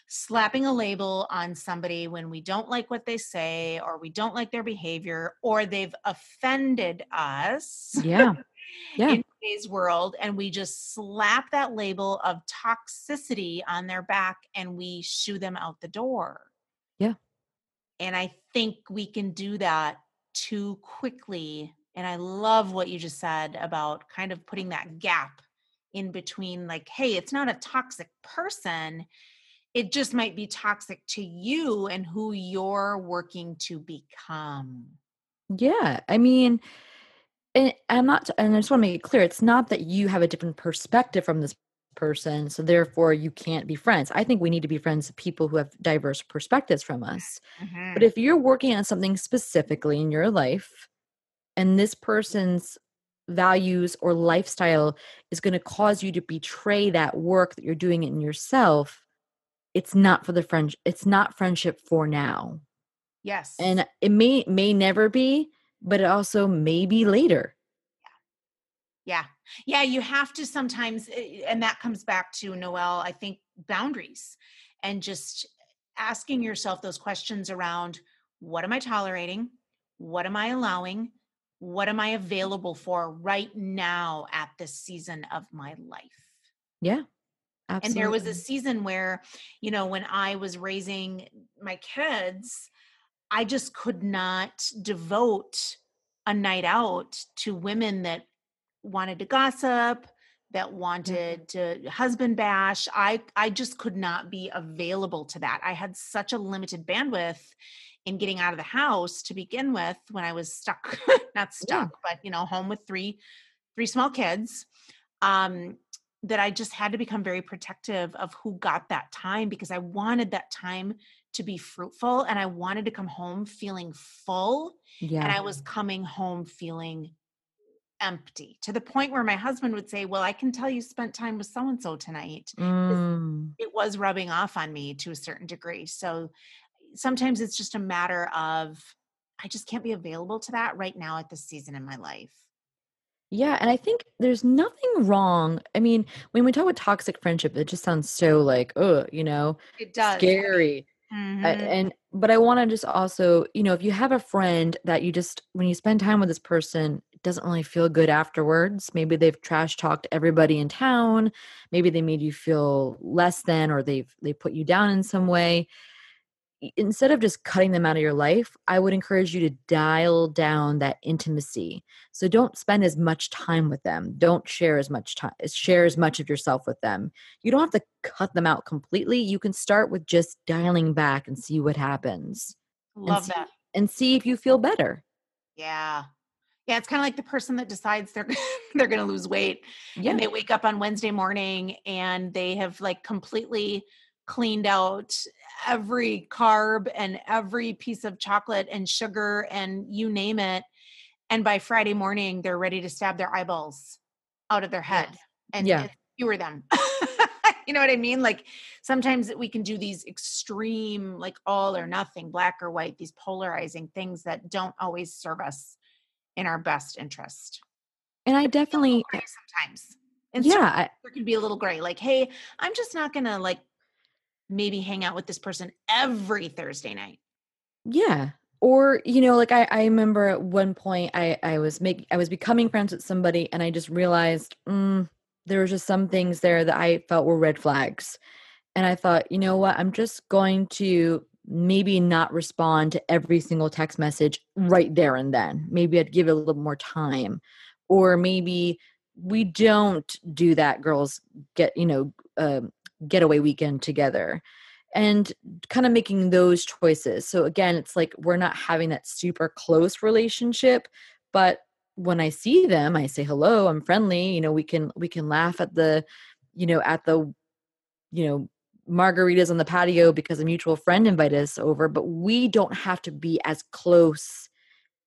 slapping a label on somebody when we don't like what they say or we don't like their behavior or they've offended us yeah [laughs] yeah in today's world and we just slap that label of toxicity on their back and we shoo them out the door. Yeah. And I think we can do that too quickly. And I love what you just said about kind of putting that gap in between like, hey, it's not a toxic person. It just might be toxic to you and who you're working to become. Yeah, I mean, and I'm not, and I just want to make it clear, it's not that you have a different perspective from this person, so therefore you can't be friends. I think we need to be friends with people who have diverse perspectives from mm-hmm. us. But mm-hmm. if you're working on something specifically in your life, and this person's values or lifestyle is going to cause you to betray that work that you're doing in yourself, it's not for the friend. It's not friendship for now yes. and it may may never be but it also may be later Yeah. Yeah. You have to sometimes, eh, and that comes back to Noelle, I think boundaries and just asking yourself those questions around what am I tolerating? What am I allowing? What am I available for right now at this season of my life? yeah And there was a season where, you know, when I was raising my kids, I just could not devote a night out to women that wanted to gossip, that wanted to husband bash. I I just could not be available to that. I had such a limited bandwidth in getting out of the house to begin with when I was stuck, [laughs] not stuck, but you know, home with three three small kids. Um that I just had to become very protective of who got that time because I wanted that time to be fruitful and I wanted to come home feeling full. Yeah. And I was coming home feeling empty to the point where my husband would say, Well, I can tell you spent time with so and so tonight. Mm. It was rubbing off on me to a certain degree. So sometimes it's just a matter of, I just can't be available to that right now at this season in my life. Yeah, and I think there's nothing wrong. I mean, when we talk about toxic friendship, it just sounds so like, oh, you know, It does. scary. I- Mhm. and but I want to just also, you know, if you have a friend that you just when you spend time with this person, it doesn't really feel good afterwards. Maybe they've trash talked everybody in town. Maybe they made you feel less than, or they've they put you down in some way. Instead of just cutting them out of your life, I would encourage you to dial down that intimacy. So don't spend as much time with them. Don't share as much time. Share as much of yourself with them you don't have to cut them out completely. You can start with just dialing back and see what happens Love see- that. and see if you feel better. Yeah. Yeah, it's kind of like the person that decides they're [laughs] they're going to lose weight Yeah. and they wake up on Wednesday morning and they have like completely cleaned out every carb and every piece of chocolate and sugar and you name it and by Friday morning they're ready to stab their eyeballs out of their head and Yeah. you or them. [laughs] you know what I mean? Like sometimes we can do these extreme like all or nothing, black or white, these polarizing things that don't always serve us in our best interest. and I It can be a little definitely, sometimes. And yeah, I, there can be a little gray. Like, hey, I'm just not gonna like maybe hang out with this person every Thursday night. yeah. Or you know, like I, I remember at one point I, I was making, I was becoming friends with somebody, and I just realized mm, there were just some things there that I felt were red flags, and I thought, you know what, I'm just going to maybe not respond to every single text message right there and then. Maybe I'd give it a little more time, or maybe we don't do that. Girls get you know um getaway weekend together and kind of making those choices. So again, it's like we're not having that super close relationship, but when I see them, I say hello, I'm friendly, you know, we can we can laugh at the you know, at the you know, margaritas on the patio because a mutual friend invited us over, but we don't have to be as close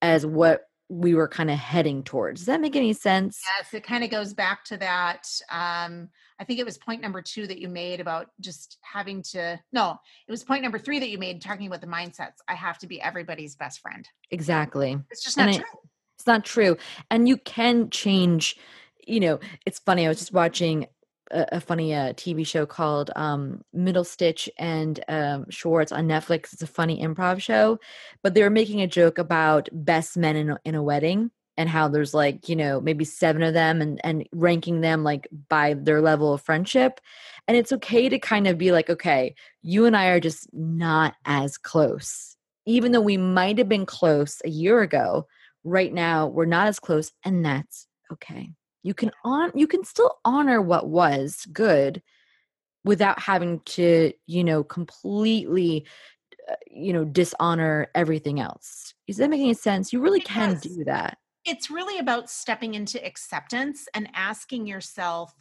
as what we were kind of heading towards. Does that make any sense? Yes, it kind of goes back to that. Um, I think it was point number two that you made about just having to. No, it was point number three that you made talking about the mindsets. I have to be everybody's best friend. Exactly. It's just not And I- true. It's not true. And you can change, you know, it's funny. I was just watching a, a funny uh, TV show called um, Middleditch and um, Schwartz on Netflix. It's a funny improv show, but they were making a joke about best men in a, in a wedding and how there's like, you know, maybe seven of them and, and ranking them like by their level of friendship. And it's okay to kind of be like, okay, you and I are just not as close. Even though we might have been close a year ago, right now we're not as close and that's okay you can on you can still honor what was good without having to you know completely uh, you know dishonor everything else Is that making any sense you really It can does. do that It's really about stepping into acceptance and asking yourself,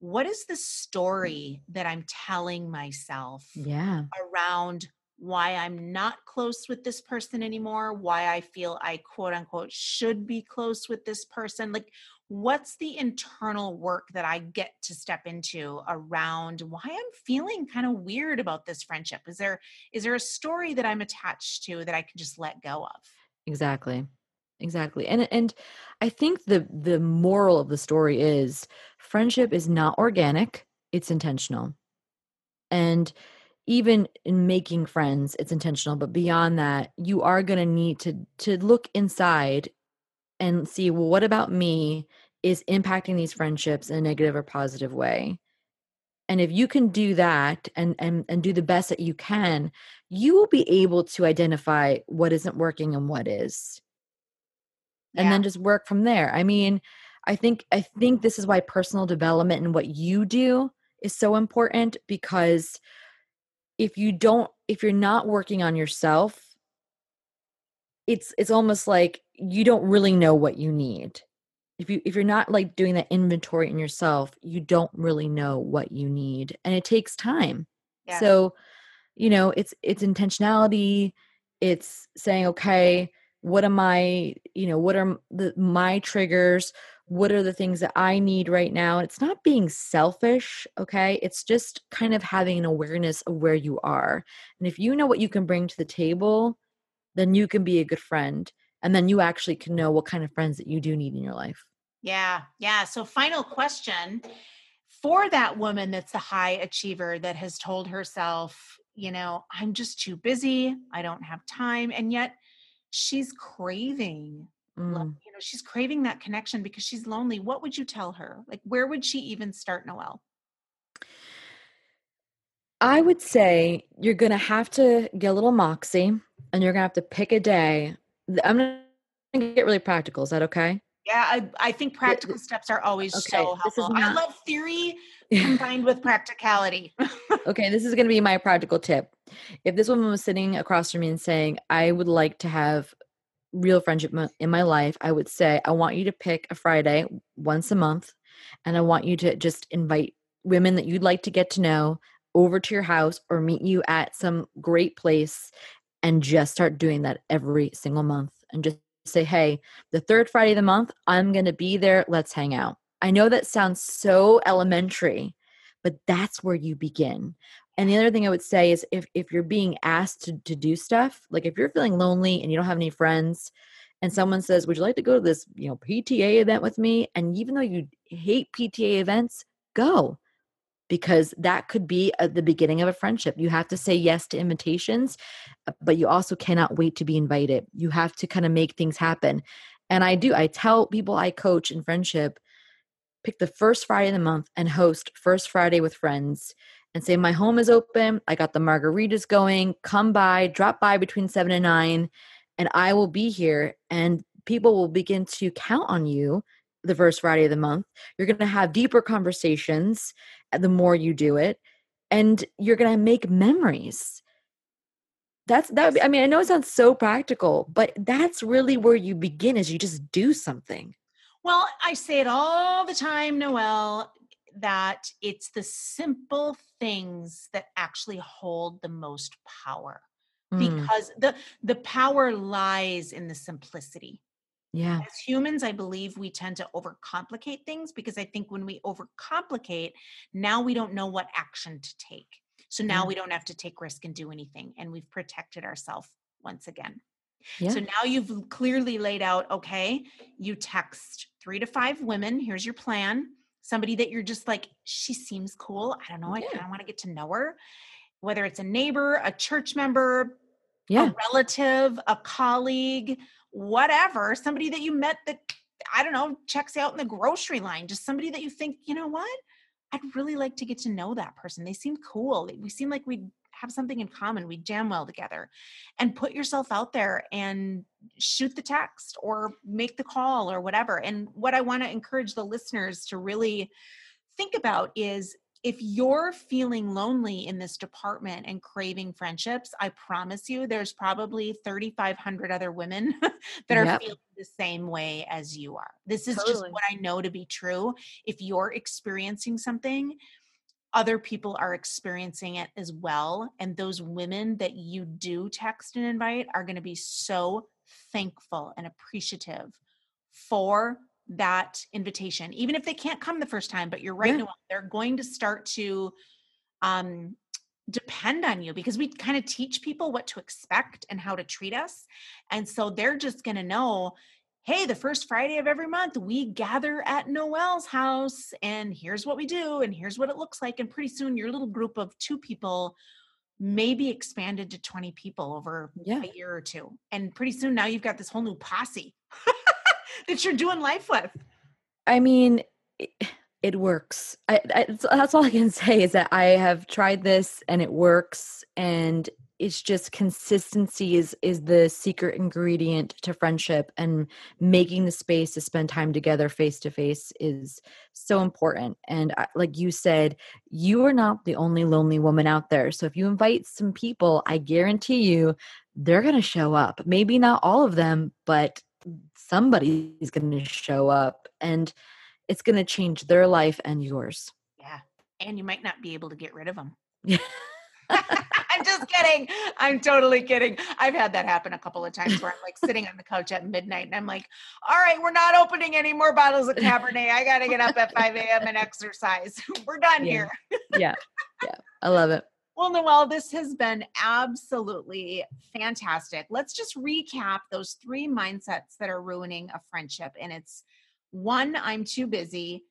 what is the story that I'm telling myself? yeah around why I'm not close with this person anymore, why I feel I quote unquote should be close with this person. Like, what's the internal work that I get to step into around why I'm feeling kind of weird about this friendship? Is there is there a story that I'm attached to that I can just let go of? exactly exactly and and i think the the moral of the story is friendship is not organic it's intentional and even in making friends it's intentional but beyond that you are going to need to to look inside and see well what about me is impacting these friendships in a negative or positive way? And if you can do that and and and do the best that you can you will be able to identify what isn't working and what is. And then just work from there. I mean i think i think this is why personal development and what you do is so important because if you don't if you're not working on yourself it's it's almost like you don't really know what you need if you if you're not like doing that inventory in yourself you don't really know what you need and it takes time yeah. so you know it's it's intentionality it's saying okay what am i you know what are the my triggers? What are the things that i need right now? And it's not being selfish okay? It's just kind of having an awareness of where you are. And if you know what you can bring to the table then you can be a good friend and then you actually can know what kind of friends that you do need in your life. Yeah yeah. So final question for that woman that's a high achiever that has told herself you know i'm just too busy i don't have time and yet she's craving mm. you know she's craving that connection because she's lonely what would you tell her? Like where would she even start Noelle i would say you're gonna have to get a little moxie and you're gonna have to pick a day i'm gonna get really practical is that okay? Yeah i, I think practical steps are always okay, so helpful. Not- i love theory [laughs] combined with practicality. [laughs] Okay this is going to be my practical tip if this woman was sitting across from me and saying i would like to have real friendship in my life i would say i want you to pick a friday once a month and i want you to just invite women that you'd like to get to know over to your house or meet you at some great place and just start doing that every single month and just say hey the third friday of the month i'm going to be there let's hang out i know that sounds so elementary but that's where you begin and the other thing I would say is if if you're being asked to, to do stuff, like if you're feeling lonely and you don't have any friends, and someone says, Would you like to go to this, you know, PTA event with me? And even though you hate PTA events, go. Because that could be a, the beginning of a friendship. You have to say yes to invitations, uh, but you also cannot wait to be invited. You have to kind of make things happen. And I do, I tell people I coach in friendship pick the first Friday of the month and host First Friday with Friends and say, My home is open. I got the margaritas going. Come by, drop by between seven and nine, and I will be here. And people will begin to count on you the first Friday of the month. You're going to have deeper conversations uh, the more you do it, and you're going to make memories. That's that. I mean, I know it sounds so practical, but that's really where you begin. Is you just do something. Well, I say it all the time, Noelle that it's the simple things that actually hold the most power mm. because the the power lies in the simplicity yeah as humans i believe we tend to overcomplicate things because i think when we overcomplicate now we don't know what action to take so now we don't have to take risk and do anything and we've protected ourselves once again yeah. So now you've clearly laid out okay, you text three to five women. Here's your plan somebody that you're just like, she seems cool. I don't know. I kind of want to get to know her. Whether it's a neighbor, a church member, yeah. a relative, a colleague, whatever, somebody that you met that, I don't know, checks out in the grocery line, just somebody that you think, you know what? I'd really like to get to know that person. They seem cool. We seem like we'd have something in common. We jam well together. And put yourself out there and shoot the text or make the call or whatever. And what I want to encourage the listeners to really think about is if you're feeling lonely in this department and craving friendships, I promise you there's probably 3,500 other women [laughs] that are yep. feeling the same way as you are. This is totally. just what I know to be true. If you're experiencing something, other people are experiencing it as well. And those women that you do text and invite are going to be so thankful and appreciative for that invitation, even if they can't come the first time. But you're right, yeah. Noelle, they're going to start to um, depend on you because we kind of teach people what to expect and how to treat us. And so they're just going to know hey, the first Friday of every month, we gather at Noelle's house, and here's what we do, and here's what it looks like. And pretty soon, your little group of two people maybe expanded to 20 people over yeah. a year or two. And pretty soon, now you've got this whole new posse [laughs] that you're doing life with. I mean, it, it works. I, I, that's all I can [laughs] say is that I have tried this and it works. And it's just consistency is is the secret ingredient to friendship and making the space to spend time together face to face is so important and like you said you are not the only lonely woman out there so if you invite some people i guarantee you they're going to show up maybe not all of them but somebody's going to show up and it's going to change their life and yours. Yeah. And you might not be able to get rid of them. [laughs] [laughs] I'm just kidding. I'm totally kidding. I've had that happen a couple of times where I'm like sitting on the couch at midnight and I'm like, all right, we're not opening any more bottles of Cabernet. I got to get up at 5 a.m. and exercise. [laughs] We're done Yeah. here. [laughs] yeah. Yeah. I love it. Well, Noelle, this has been absolutely fantastic. Let's just recap those three mindsets that are ruining a friendship. And it's one, I'm too busy.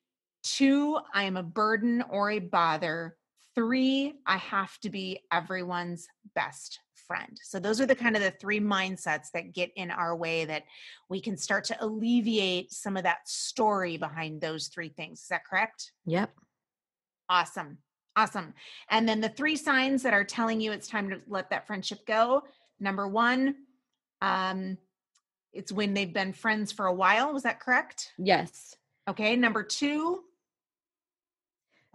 Two, I am a burden or a bother. Three, I have to be everyone's best friend. So, those are the kind of the three mindsets that get in our way that we can start to alleviate some of that story behind those three things. Is that correct? Yep. Awesome. Awesome. And then the three signs that are telling you it's time to let that friendship go. Number one, um, it's when they've been friends for a while. Was that correct? Yes. Okay. Number two,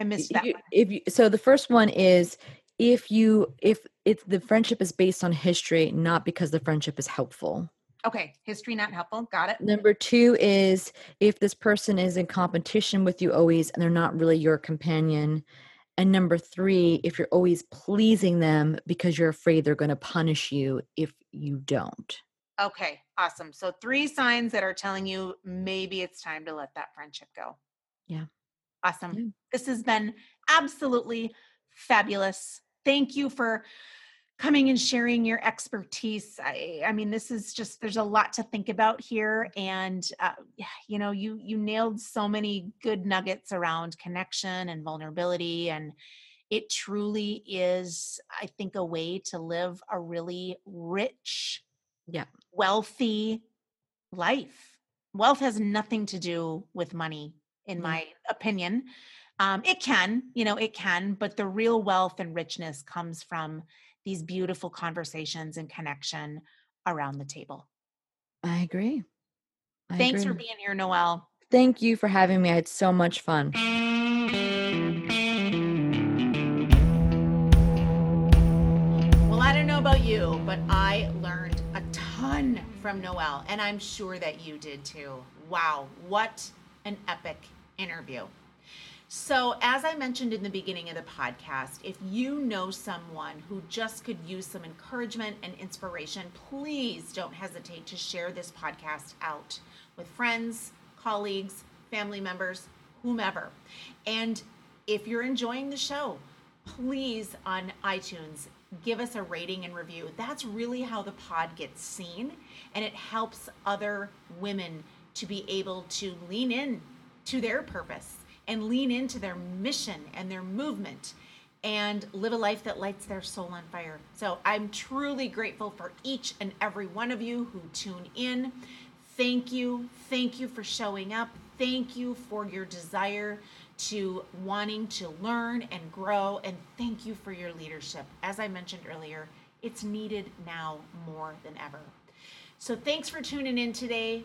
I missed that. You- if you, so the first one is if you if it's the friendship is based on history not because the friendship is helpful Okay. History not helpful. Got it. number two is if this person is in competition with you always and they're not really your companion and number three if you're always pleasing them because you're afraid they're going to punish you if you don't Okay. Awesome. So three signs that are telling you maybe it's time to let that friendship go. Yeah. Awesome. Yeah. This has been absolutely fabulous. Thank you for coming and sharing your expertise. I, I mean, this is just there's a lot to think about here, and uh, you know, you you nailed so many good nuggets around connection and vulnerability, and it truly is, I think, a way to live a really rich, Yeah. wealthy life. Wealth has nothing to do with money, in Yeah. my opinion. Um, it can, you know, it can, but the real wealth and richness comes from these beautiful conversations and connection around the table. i agree I Thanks for being here, Noelle. thank you for having me i had so much fun Well, I don't know about you, but I learned a ton from Noelle, and I'm sure that you did too. Wow, what an epic interview. So, as I mentioned in the beginning of the podcast, if you know someone who just could use some encouragement and inspiration, please don't hesitate to share this podcast out with friends, colleagues, family members, whomever. And if you're enjoying the show, please on iTunes give us a rating and review. That's really how the pod gets seen and it helps other women to be able to lean in to their purpose and lean into their mission and their movement and live a life that lights their soul on fire. So I'm truly grateful for each and every one of you who tune in. Thank you. Thank you for showing up. Thank you for your desire to wanting to learn and grow. And thank you for your leadership. As I mentioned earlier, it's needed now more than ever. So thanks for tuning in today,